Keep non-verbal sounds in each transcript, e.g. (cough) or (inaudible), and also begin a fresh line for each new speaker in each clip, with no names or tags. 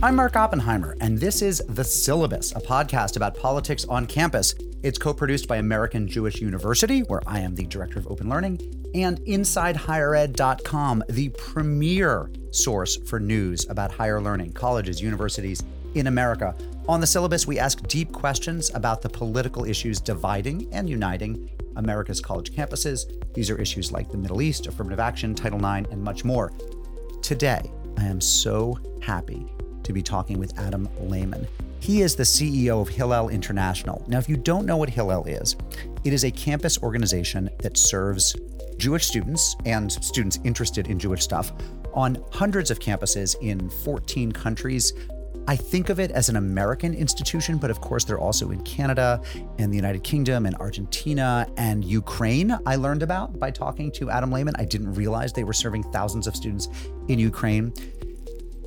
I'm Mark Oppenheimer, and this is The Syllabus, a podcast about politics on campus. It's co produced by American Jewish University, where I am the Director of Open Learning, and InsideHigherEd.com, the premier source for news about higher learning, colleges, universities in America. On The Syllabus, we ask deep questions about the political issues dividing and uniting America's college campuses. These are issues like the Middle East, affirmative action, Title IX, and much more. Today, I am so happy to be talking with Adam Lehman. He is the CEO of Hillel International. Now, if you don't know what Hillel is, it is a campus organization that serves Jewish students and students interested in Jewish stuff on hundreds of campuses in 14 countries. I think of it as an American institution, but of course, they're also in Canada and the United Kingdom and Argentina and Ukraine. I learned about by talking to Adam Lehman. I didn't realize they were serving thousands of students in Ukraine.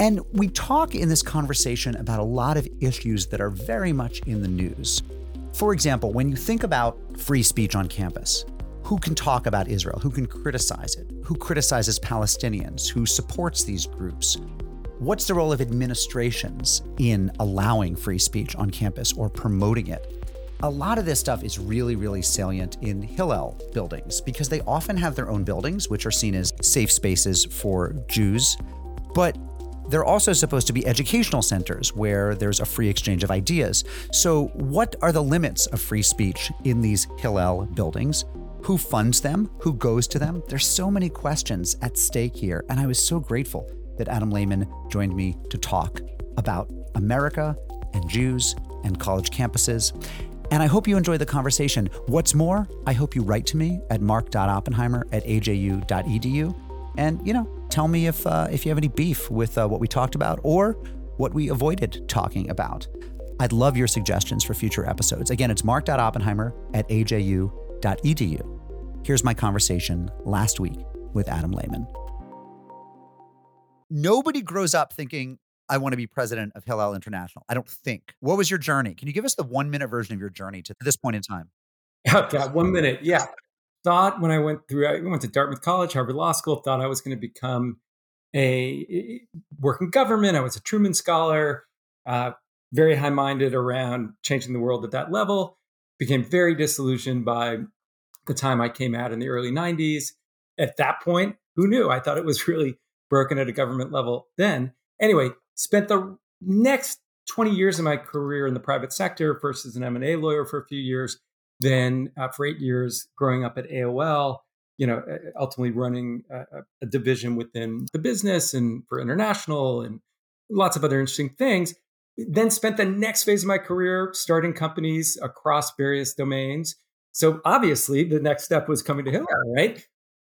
And we talk in this conversation about a lot of issues that are very much in the news. For example, when you think about free speech on campus, who can talk about Israel? Who can criticize it? Who criticizes Palestinians? Who supports these groups? What's the role of administrations in allowing free speech on campus or promoting it? A lot of this stuff is really, really salient in Hillel buildings because they often have their own buildings, which are seen as safe spaces for Jews. But they're also supposed to be educational centers where there's a free exchange of ideas. So, what are the limits of free speech in these Hillel buildings? Who funds them? Who goes to them? There's so many questions at stake here, and I was so grateful that Adam Lehman joined me to talk about America and Jews and college campuses. And I hope you enjoy the conversation. What's more, I hope you write to me at mark.oppenheimer at aju.edu. And, you know, tell me if uh, if you have any beef with uh, what we talked about or what we avoided talking about. I'd love your suggestions for future episodes. Again, it's mark.oppenheimer at aju.edu. Here's my conversation last week with Adam Lehman. Nobody grows up thinking, I want to be president of Hillel International. I don't think. What was your journey? Can you give us the one minute version of your journey to this point in time? (laughs)
Okay, one minute. Yeah thought when I went through, I went to Dartmouth College, Harvard Law School, thought I was going to become a work in government. I was a Truman Scholar, uh, very high minded around changing the world at that level. Became very disillusioned by the time I came out in the early 90s. At that point, who knew? I thought it was (laughs) really broken at a government level then. Anyway, spent the next 20 years of my career in the private sector, first as an M&A lawyer for a few years, then uh, for eight years growing up at AOL, you know, ultimately running a, a, division within the business and for international and lots of other interesting things. Then spent the next phase of my career starting companies across various domains. So obviously, the next step was coming to Hillel, right?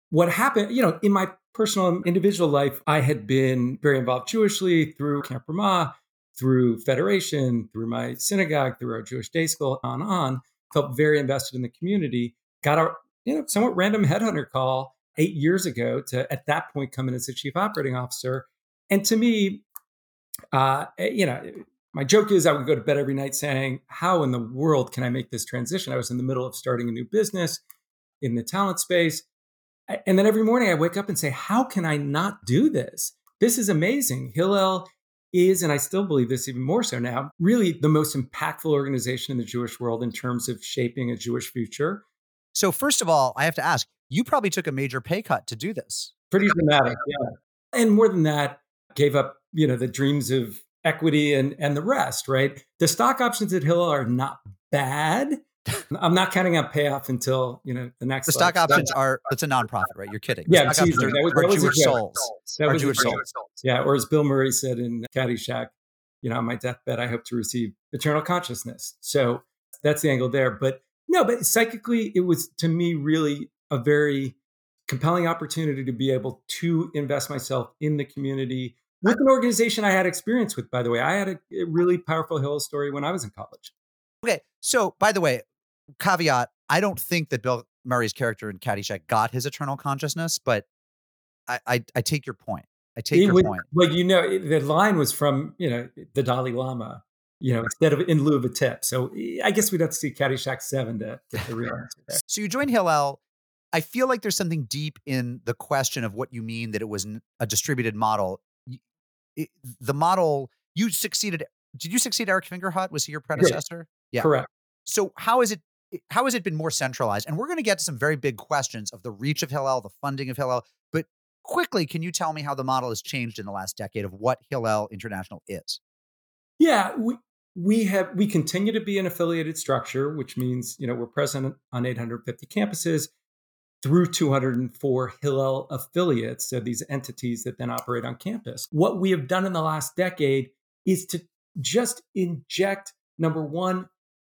What happened, you know, in my personal and individual life, I had been very involved Jewishly through Camp Ramah, through Federation, through my synagogue, through our Jewish day school, on and on felt very invested in the community. Got a you know somewhat random headhunter call eight years ago to at that point come in as the chief operating officer. And to me, uh, eh, you know, my joke is I would go to bed every night saying, "How in the world can I make this transition?" I was in the middle of starting a new business in the talent space, and then every morning I wake up and say, "How can I not do this? This is amazing." Hillel is, and I still believe this even more so now, really the most impactful organization in the Jewish world in terms of shaping a Jewish future.
So, first of all, I have to ask you probably took a major pay cut to do this.
Pretty dramatic, yeah. And more than that, gave up, you know, the dreams of equity and and the rest, right? The stock options at Hillel are not bad. (laughs) I'm not counting on payoff until you know the next.
The stock options are it's a nonprofit, right? You're kidding.
Yeah, stock options are,
that was, that was Jewish souls. That was Jewish souls.
Yeah, or as Bill Murray said in Caddyshack, you know, on my deathbed, I hope to receive eternal consciousness. So that's the angle there. But no, but psychically, it was to me really a very compelling opportunity to be able to invest myself in the community with an organization I had experience with. By the way, I had a really powerful Hillel story when I was in college.
Okay, so by the way, caveat, I don't think that Bill Murray's character in Caddyshack got his eternal consciousness, but I, I, I take your point. I take your would, point.
Well, you know, the line was from, you know, the Dalai Lama, you know, instead of in lieu of a tip. So eh, I guess we'd have to see Caddyshack 7 to get the (laughs) real answer there.
So you joined Hillel. I feel like there's something deep in the question of what you mean that it was a distributed model. It, the model you succeeded. Did you succeed Eric Fingerhut? Was he your predecessor?
Yeah. Correct.
So how is it? How has it been more centralized? And we're going to get to some very big questions of the reach of Hillel, the funding of Hillel. But quickly, can you tell me how the model has changed in the last decade of what Hillel International is?
Yeah, we we have we continue to be an affiliated structure, which means you know we're present on 850 campuses through 204 Hillel affiliates, so these entities that then operate on campus. What we have done in the last decade is to just inject number one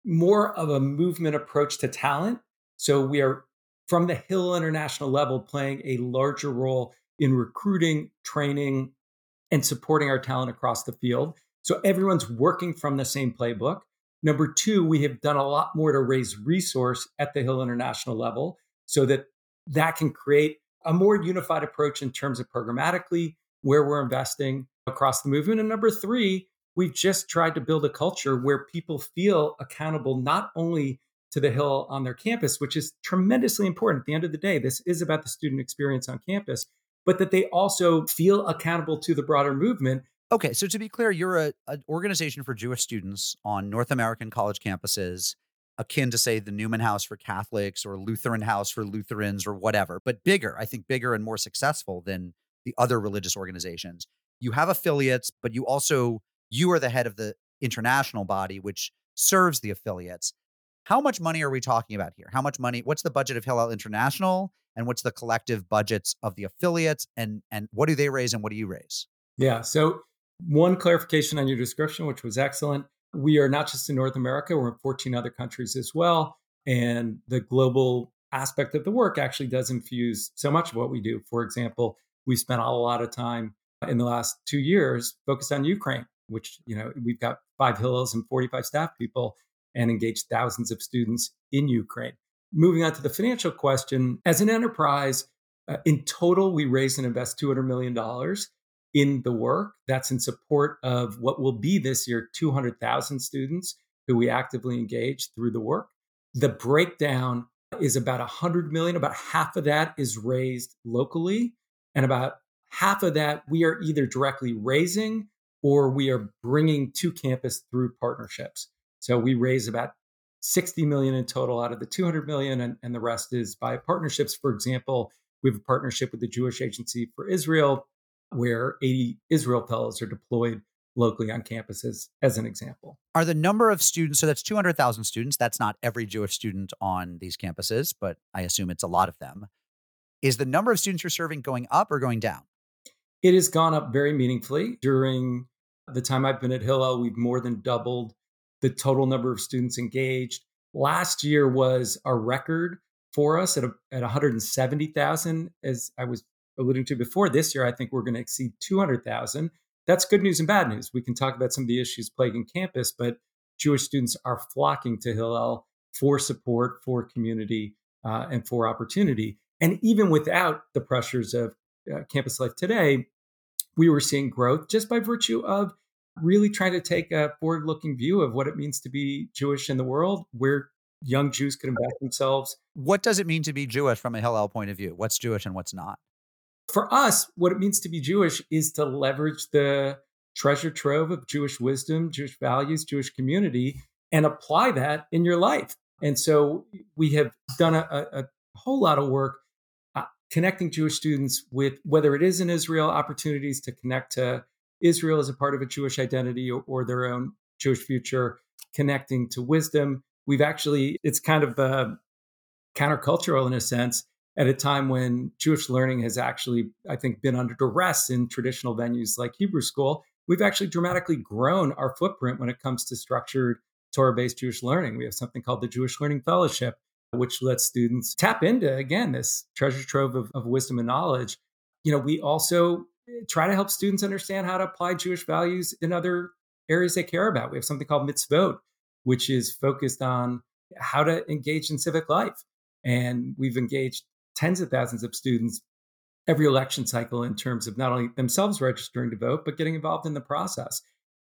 more of a movement approach to talent. So we are from the Hillel International level playing a larger role in recruiting, training, and supporting our talent across the field. So everyone's working from the same playbook. Number two, we have done a lot more to raise resource at the Hillel International level so that that can create a more unified approach in terms of programmatically where we're investing across the movement. And number three, we've just tried to build a culture where people feel accountable not only to the Hillel on their campus, which is tremendously important. At the end of the day, this is about the student experience on campus, but that they also feel accountable to the broader movement
Okay, so to be clear, you're a, an organization for Jewish students on North American college campuses, akin to say the Newman House for Catholics or Lutheran House for Lutherans or whatever, but bigger. I think bigger and more successful than the other religious organizations. You have affiliates, but you also you are the head of the international body which serves the affiliates. How much money are we talking about here? How much money? What's the budget of Hillel International, and what's the collective budgets of the affiliates, and and what do they raise and what do you raise?
Yeah, so one clarification on your description, which was excellent. We are not just in North America, we're in 14 other countries as well. And the global aspect of the work actually does infuse so much of what we do. For example, we spent a lot of time in the last two years focused on Ukraine, which, you know, we've got five hills and 45 staff people and engaged thousands of students in Ukraine. Moving on to the financial question, as an enterprise, uh, in total, we raise and invest $200 million in the work. That's in support of what will be this year 200,000 students who we actively engage through the work. The breakdown is about 100 million, about half of that is raised locally, and about half of that we are either directly raising or we are bringing to campus through partnerships. So we raise about 60 million in total out of the 200 million, and, and the rest is by partnerships. For example, we have a partnership with the Jewish Agency for Israel where 80 Israel fellows are deployed locally on campuses, as an example.
Are the number of students, so that's 200,000 students, that's not every Jewish student on these campuses, but I assume it's a lot of them. Is the number of students you're serving going up or going down?
It has gone up very meaningfully. During the time I've been at Hillel, we've more than doubled the total number of students engaged. Last year was a record for us at, a, at 170,000, as I was alluding to before, this year I think we're going to exceed 200,000. That's good news and bad news. We can talk about some of the issues plaguing campus, but Jewish students are flocking to Hillel for support, for community, uh, and for opportunity. And even without the pressures of uh, campus life today, we were seeing growth just by virtue of really trying to take a forward looking view of what it means to be Jewish in the world, where young Jews could invest themselves.
What does it mean to be Jewish from a Hillel point of view? What's Jewish and what's not?
for us, what it means to be Jewish is to leverage the treasure trove of Jewish wisdom, Jewish values, Jewish community, and apply that in your life. And so we have done a, a, whole lot of work connecting Jewish students with whether it is in Israel, opportunities to connect to Israel as a part of a Jewish identity or, or their own Jewish future, connecting to wisdom. We've actually, it's kind of uh, countercultural in a sense at a time when Jewish learning has actually, I think, been under duress in traditional venues like Hebrew school, we've actually dramatically grown our footprint when it comes to structured Torah based Jewish learning. We have something called the Jewish Learning Fellowship, which lets students tap into, again, this treasure trove of, of wisdom and knowledge. You know, we also eh, try to help students understand how to apply Jewish values in other areas they care about. We have something called MitzVote, which is focused on how to engage in civic life. And we've engaged tens of thousands of students every election cycle in terms of not only themselves registering to vote, but getting involved in the process.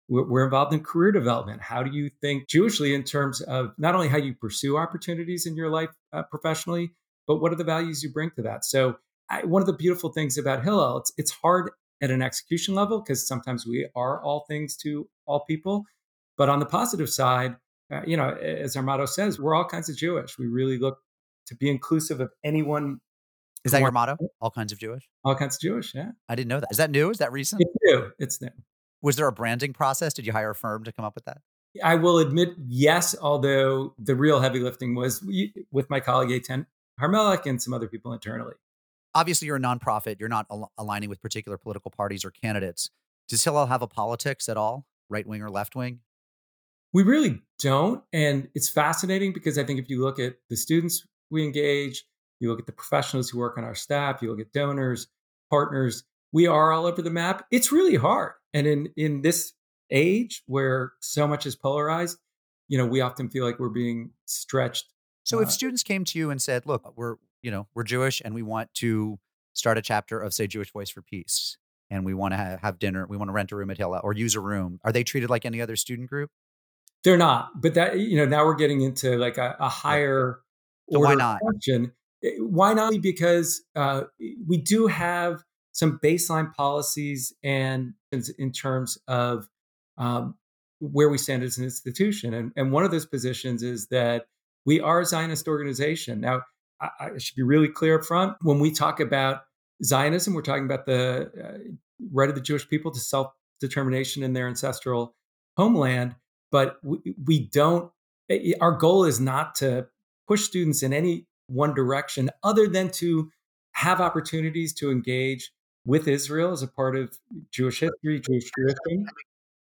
We're, involved in career development. How do you think Jewishly in terms of not only how you pursue opportunities in your life uh, professionally, but what are the values you bring to that? So, I, one of the beautiful things about Hillel, it's, it's hard at an execution level because sometimes we are all things to all people. But on the positive side, uh, you know, as our motto says, we're all kinds of Jewish. We really look to be inclusive of anyone.
Is that your motto? All kinds of Jewish?
All kinds of Jewish, yeah.
I didn't know that. Is that new? Is that recent?
It's new. It's new.
Was there a branding process? Did you hire a firm to come up with that?
I will admit, yes, although the real heavy lifting was with my colleague Eitan Harmelech and some other people internally.
Obviously, you're a nonprofit. You're not al- aligning with particular political parties or candidates. Does Hillel have a politics at all, right wing or left wing?
We really don't. And it's fascinating because I think if you look at the students we engage, you look at the professionals who work on our staff, you look at donors, partners, we are all over the map. It's really hard. And in, in this age where so much is polarized, you know, we often feel like we're being stretched.
So uh, if students came to you and said, look, we're, you know, we're Jewish and we want to start a chapter of say Jewish Voice for Peace and we want to have, have dinner, we want to rent a room at Hillel or use a room, are they treated like any other student group?
They're not, but that you know now we're getting into like a, a higher
so why not?
question. Eh, why not? Because uh, we do have some baseline policies and in terms of um, where we stand as an institution, and, and one of those positions is that we are a Zionist organization. Now, I, I should be really clear up front. When we talk about Zionism, we're talking about the uh, right of the Jewish people to self determination in their ancestral homeland but we, we don't our goal is not to push students in any one direction other than to have opportunities to engage with Israel as a part of Jewish history, Jewish tradition.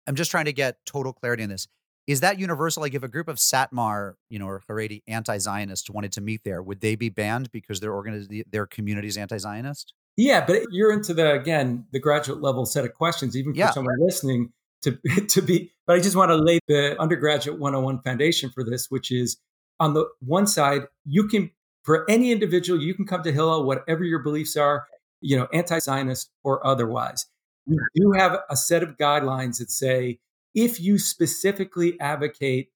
I'm just trying to get total clarity on this. Is that universal? Like if a group of Satmar, you know, or Haredi anti-Zionists wanted to meet there, would they be banned because their organiz- their community is anti-Zionist?
Yeah, but you're into the again the graduate level set of questions. Even for yeah. someone listening, to, (laughs) to be, but I just want to lay the undergraduate 101 foundation for this, which is on the one side, you can, for any individual, you can come to Hillel, whatever your beliefs are, you know, anti Zionist or otherwise. We do have a set of guidelines that say if you specifically advocate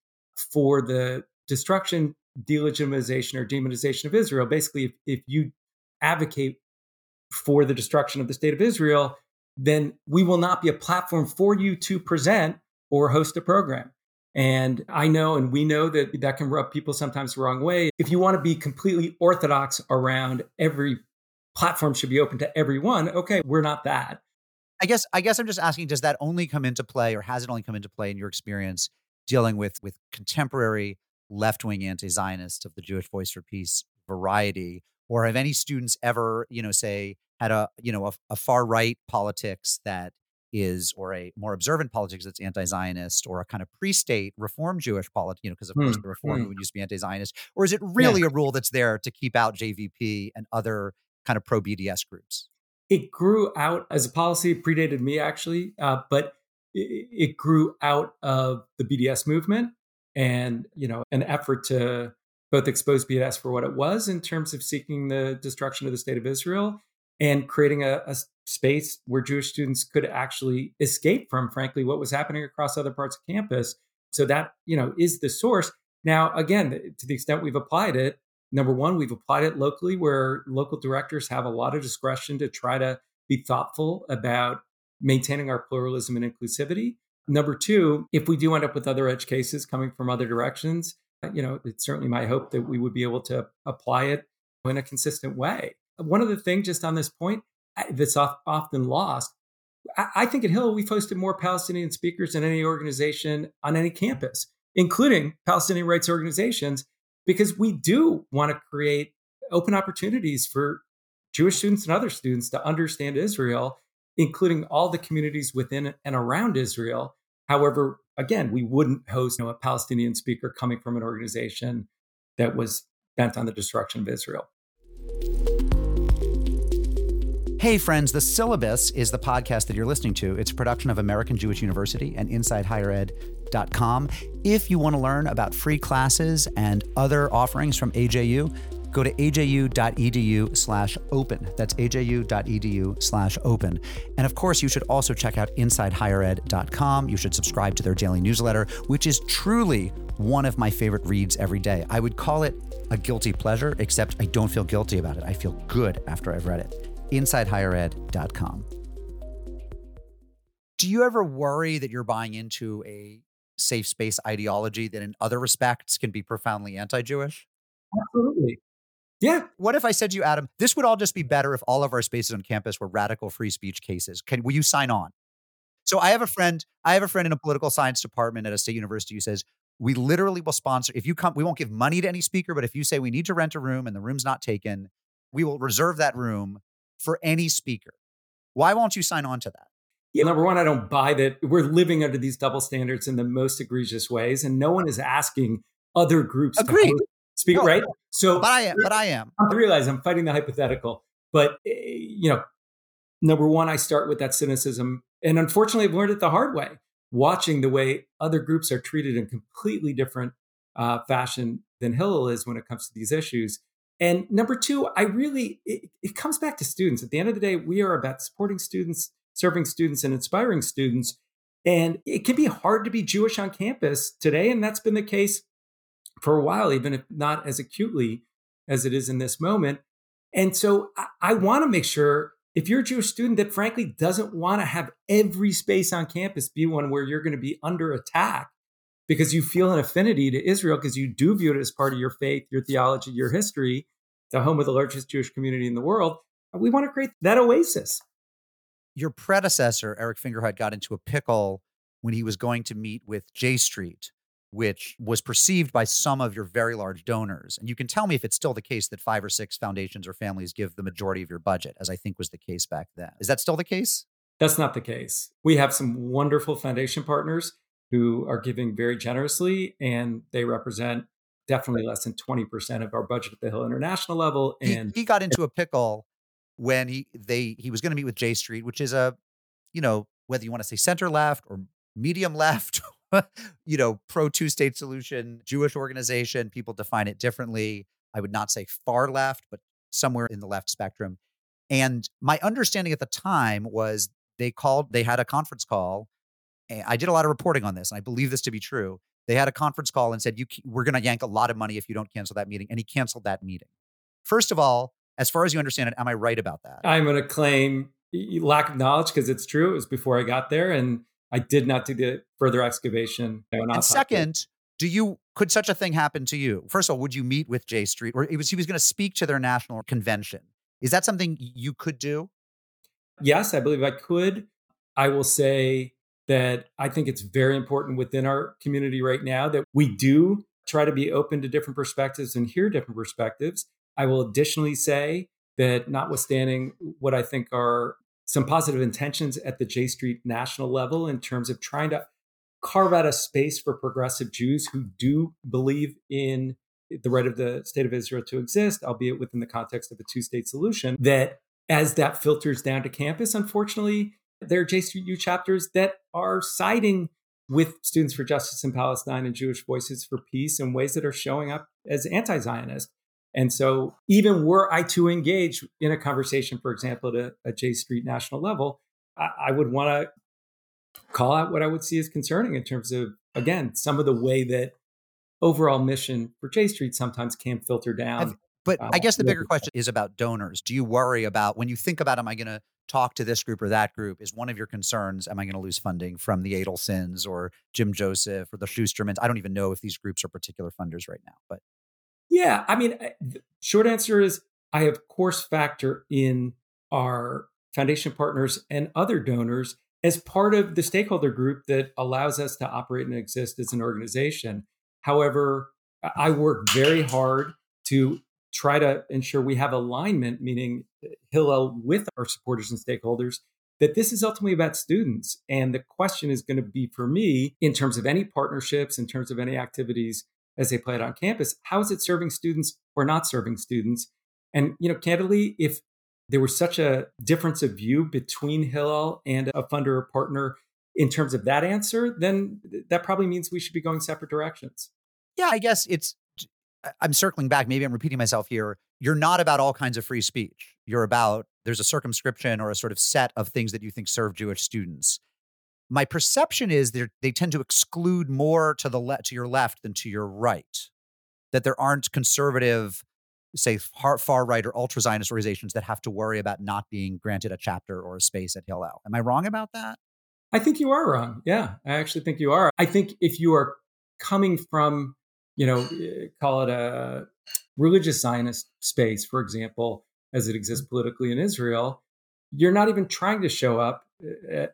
for the destruction, delegitimization, or demonization of Israel, basically, if, if you advocate for the destruction of the state of Israel, then we will not be a platform for you to present or host a program. And I know, and we know that that can rub people sometimes the wrong way. If you want to be completely orthodox around every platform should be open to everyone, okay, we're not that.
I guess I guess I'm just asking, does that only come into play or has it only come into play in your experience dealing with with contemporary left-wing anti-Zionists of the Jewish Voice for Peace variety? Or have any students ever, you know, say, had a you know a, a far right politics that is or a more observant politics that's anti-Zionist or a kind of pre-state reform Jewish politics, you know, because of course hmm, the reform mm. movement used to be anti-Zionist, or is it really yeah. a rule that's there to keep out JVP and other kind of pro-BDS groups?
It grew out as a policy, predated me actually, uh, but it, it grew out of the BDS movement and you know an effort to both expose BDS for what it was in terms of seeking the destruction of the state of Israel and creating a, a, space where Jewish students could actually escape from, frankly, what was happening across other parts of campus. So that, you know, is the source. Now, again, to the extent we've applied it, number one, we've applied it locally where local directors have a lot of discretion to try to be thoughtful about maintaining our pluralism and inclusivity. Number two, if we do end up with other edge cases coming from other directions, uh, you know, it's certainly my hope that we would be able to apply it in a consistent way one of the things just on this point that's often lost I think at Hillel, we've hosted more Palestinian speakers than any organization on any campus, including Palestinian rights organizations, because we do want to create open opportunities for Jewish students and other students to understand Israel, including all the communities within and around Israel. However, again, we wouldn't host you know, a Palestinian speaker coming from an organization that was bent on the destruction of Israel.
Hey, friends, The Syllabus is the podcast that you're listening to. It's a production of American Jewish University and If you want to learn about free classes and other offerings from AJU, go to aju.edu slash open. That's aju.edu slash open. And of course, you should also check out InsideHigherEd.com. You should subscribe to their daily newsletter, which is truly one of my favorite reads every day. I would call it a guilty pleasure, except I don't feel guilty about it. I feel good after I've read it. InsideHigherEd.com. Do you ever worry that you're buying into a safe space ideology that in other respects can be profoundly anti-Jewish?
Absolutely. Yeah.
What if I said to you, Adam, this would all just be better if all of our spaces on campus were radical free speech cases? Can will you sign on? So I have a friend, I have a friend in a political science department at a state university who says, we literally will sponsor if you come, we won't give money to any speaker, but if you say we need to rent a room and the room's not taken, we will reserve that room for any speaker. Why won't you sign on to that?
Yeah, number one, I don't buy that we're living under these double standards in the most egregious ways, and no one is asking other groups
Agreed.
to speak, no, right?
So, but I am. But I am.
I realize I'm fighting the hypothetical, but eh, you know, number one, I start with that cynicism, and unfortunately, I've learned it the hard way, watching the way other groups are treated in completely different uh, fashion than Hillel is when it comes to these issues. And number two, I really it, it comes back to students. At the end of the day, we are about supporting students serving students and inspiring students. And it can be hard to be Jewish on campus today. And that's been the case for a while, even if not as acutely as it is in this moment. And so I, I want to make sure if you're a Jewish student that frankly doesn't want to have every space on campus be one where you're going to be under attack because you feel an affinity to Israel because you do view it as part of your faith, your theology, your history, the home of the largest Jewish community in the world. We want to create that oasis
your predecessor, Eric Fingerhut, got into a pickle when he was going to meet with J Street, which was perceived by some of your very large donors. And you can tell me if it's still the case that five or six foundations or families give the majority of your budget, as I think was the case back then. Is that still the case?
That's not the case. We have some wonderful foundation partners who are giving very generously, and they represent definitely less than 20% of our budget at the Hillel International level. And
he, he got into a pickle when he they he was going to meet with J Street, which is a, you know, whether you want to say center left or medium (laughs) left, you know, pro two state solution, Jewish organization. People define it differently. I would not say far left, but somewhere in the left spectrum. And my understanding at the time was they called, they had a conference call. I did a lot of reporting on this, and I believe this to be true. They had a conference call and said, "You, we're going to yank a lot of money if you don't cancel that meeting," and he canceled that meeting. First of all, as far as you understand it, am I right about that?
I'm going to claim lack of knowledge because it's true. It was before I got there, and I did not do the further excavation.
And second, do you could such a thing happen to you? First of all, would you meet with J Street, or it was he was going to speak to their national convention? Is that something you could do?
Yes, I believe I could. I will say that I think it's very important within our community right now that we do try to be open to different perspectives and hear different perspectives. I will additionally say that, notwithstanding what I think are some positive intentions at the J Street national level in terms of trying to carve out a space for progressive Jews who do believe in the right of the state of Israel to exist, albeit within the context of a two state solution, that as that filters down to campus, unfortunately, there are J Street U chapters that are siding with Students for Justice in Palestine and Jewish Voices for Peace in ways that are showing up as anti Zionist. And so, even were I to engage in a conversation, for example, at a, a J Street national level, I, I would want to call out what I would see as concerning in terms of, again, some of the way that overall mission for J Street sometimes can filter down.
But uh, I guess the bigger question is about donors. Do you worry about when you think about, am I going to talk to this group or that group? Is one of your concerns, am I going to lose funding from the Adelsons or Jim Joseph or the Schustermans? I don't even know if these groups are particular funders right now, but
yeah, I mean, short answer is I of course factor in our foundation partners and other donors as part of the stakeholder group that allows us to operate and exist as an organization. However, I work very hard to try to ensure we have alignment, meaning uh, Hillel with our supporters and stakeholders, that this is ultimately about students. And the question is going to be for me in terms of any partnerships, in terms of any activities as they play it on campus. How is it serving students or not serving students? And, you know, candidly, if there was such a difference of view between Hillel and a funder or partner in terms of that answer, then that probably means we should be going separate directions.
Yeah, I guess it's, I'm circling back. Maybe I'm repeating myself here. You're not about all kinds of free speech. You're about, there's a circumscription or a sort of set of things that you think serve Jewish students my perception is they they tend to exclude more to the le- to your left than to your right. That there aren't conservative, say far, far right or ultra Zionist organizations that have to worry about not being granted a chapter or a space at Hillel. Am I wrong about that?
I think you are wrong. Yeah, I actually think you are. I think if you are coming from, you know, eh, call it a religious Zionist space, for example, as it exists politically in Israel, you're not even trying to show up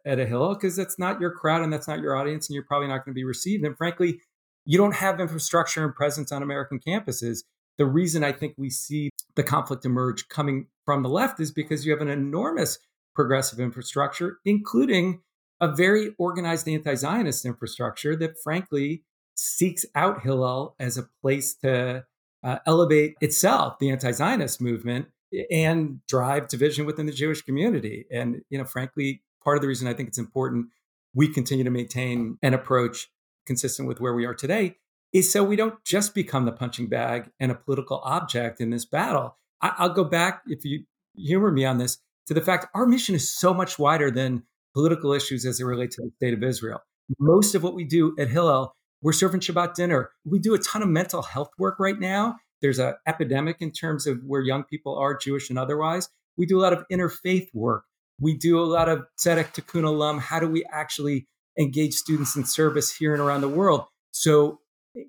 at, a Hillel because that's not your crowd and that's not your audience, and you're probably not going to be received. And frankly, you don't have infrastructure and presence on American campuses. The reason I think we see the conflict emerge coming from the left is because you have an enormous progressive infrastructure, including a very organized anti Zionist infrastructure that, frankly, seeks out Hillel as a place to uh, elevate itself, the anti Zionist movement, and drive division within the Jewish community. And, you know, frankly, part of the reason I think it's important we continue to maintain an approach consistent with where we are today is so we don't just become the punching bag and a political object in this battle. I, will go back, if you humor me on this, to the fact our mission is so much wider than political issues as they relate to the state of Israel. Most of what we do at Hillel, we're serving Shabbat dinner. We do a ton of mental health work right now. There's an epidemic in terms of where young people are, Jewish and otherwise. We do a lot of interfaith work. We do a lot of tzedek tikkun olam. How do we actually engage students in service here and around the world? So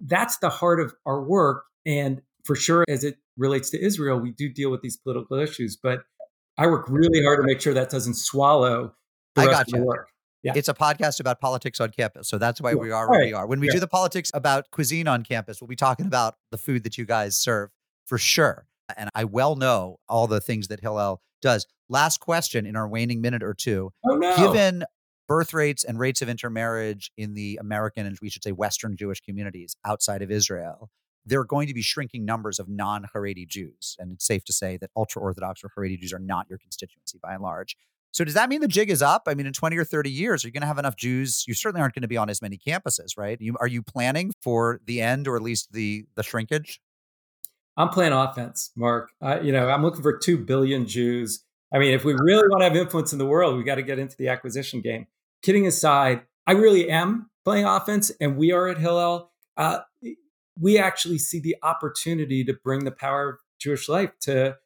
that's the heart of our work. And for sure, as it relates to Israel, we do deal with these political issues. But I work really hard to make sure that doesn't swallow the I rest got you. of the work.
Yeah. It's a podcast about politics on campus. So that's why we are where right. we are. When we yeah. do the politics about cuisine on campus, we'll be talking about the food that you guys serve for sure. And I well know all the things that Hillel does. Last question in our waning minute or two.
Oh, no.
Given birth rates and rates of intermarriage in the American and we should say Western Jewish communities outside of Israel, there are going to be shrinking numbers of non Haredi Jews. And it's safe to say that ultra Orthodox or Haredi Jews are not your constituency by and large. So does that mean the jig is up? I mean, in 20 or 30 years, are you going to have enough Jews? You certainly aren't going to be on as many campuses, right? You, are you planning for the end or at least the the shrinkage?
I'm playing offense, Mark. Uh, you know, I'm looking for 2 billion Jews. I mean, if we really want to have influence in the world, we got to get into the acquisition game. Kidding aside, I really am playing offense, and we are at Hillel. Uh, we actually see the opportunity to bring the power of Jewish life to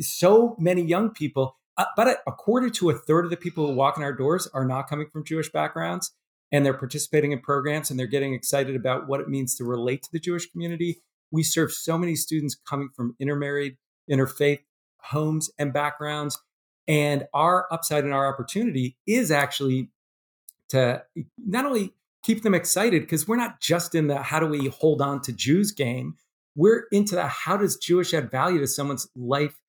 so many young people uh, but a quarter to a third of the people who walk in our doors are not coming from Jewish backgrounds and they're participating in programs and they're getting excited about what it means to relate to the Jewish community. We serve so many students coming from intermarried, interfaith homes and backgrounds. And our upside and our opportunity is actually to not only keep them excited, because we're not just in the how do we hold on to Jews game, we're into the how does Jewish add value to someone's life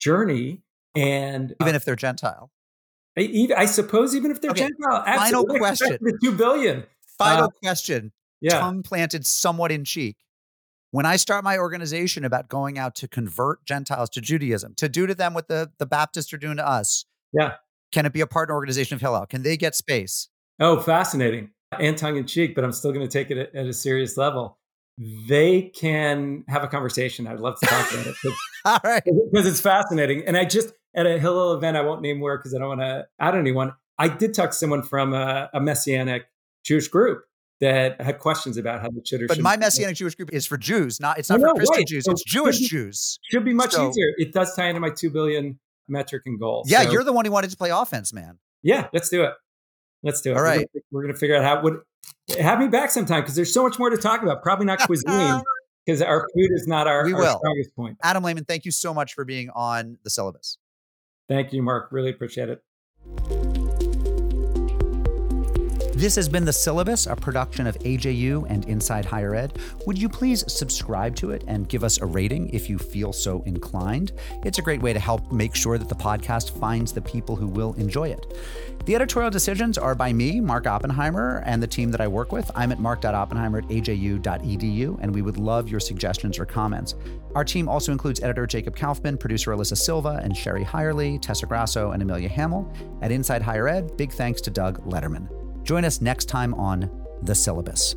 journey and
even uh, if they're Gentile,
I, I, suppose even if they're okay. Gentile,
final (laughs) question:
the two billion.
Final uh, question. Yeah. Tongue planted somewhat in cheek. When I start my organization about going out to convert Gentiles to Judaism, to do to them what the, the Baptists are doing to us,
yeah,
can it be a partner organization of Hillel? Can they get space?
Oh, fascinating and tongue in cheek, but I'm still going to take it at, a serious level they can have a conversation. I'd love to talk about it. (laughs)
All right. (laughs)
Because it's fascinating. And I just, at a Hillel event, I won't name where because I don't want to add anyone. I did talk to someone from a, a messianic Jewish group that had questions about how the chiddush.
But my messianic Jewish group is for Jews, not it's not for Christian right. Jews. So it's Jewish
should,
Jews.
Should be much so, easier. It does tie into my two billion metric and goal.
Yeah, so, you're the one who wanted to play offense, man.
Yeah, let's do it. Let's do it.
All right,
we're, we're going to figure out how. What have me back sometime because there's so much more to talk about. Probably not cuisine (laughs) because our food is not our,
we
our
will.
strongest point.
Adam Lehman, thank you so much for being on the syllabus.
Thank you, Mark. Really appreciate it.
This has been The Syllabus, a production of AJU and Inside Higher Ed. Would you please subscribe to it and give us a rating if you feel so inclined? It's a great way to help make sure that the podcast finds the people who will enjoy it. The editorial decisions are by me, Mark Oppenheimer, and the team that I work with. I'm at mark.oppenheimer at aju.edu, and we would love your suggestions or comments. Our team also includes editor Jacob Kaufman, producer Alyssa Silva, and Sherry Hirely, Tessa Grasso, and Amelia Hamill. At Inside Higher Ed, big thanks to Doug Lederman. Join us next time on The Syllabus.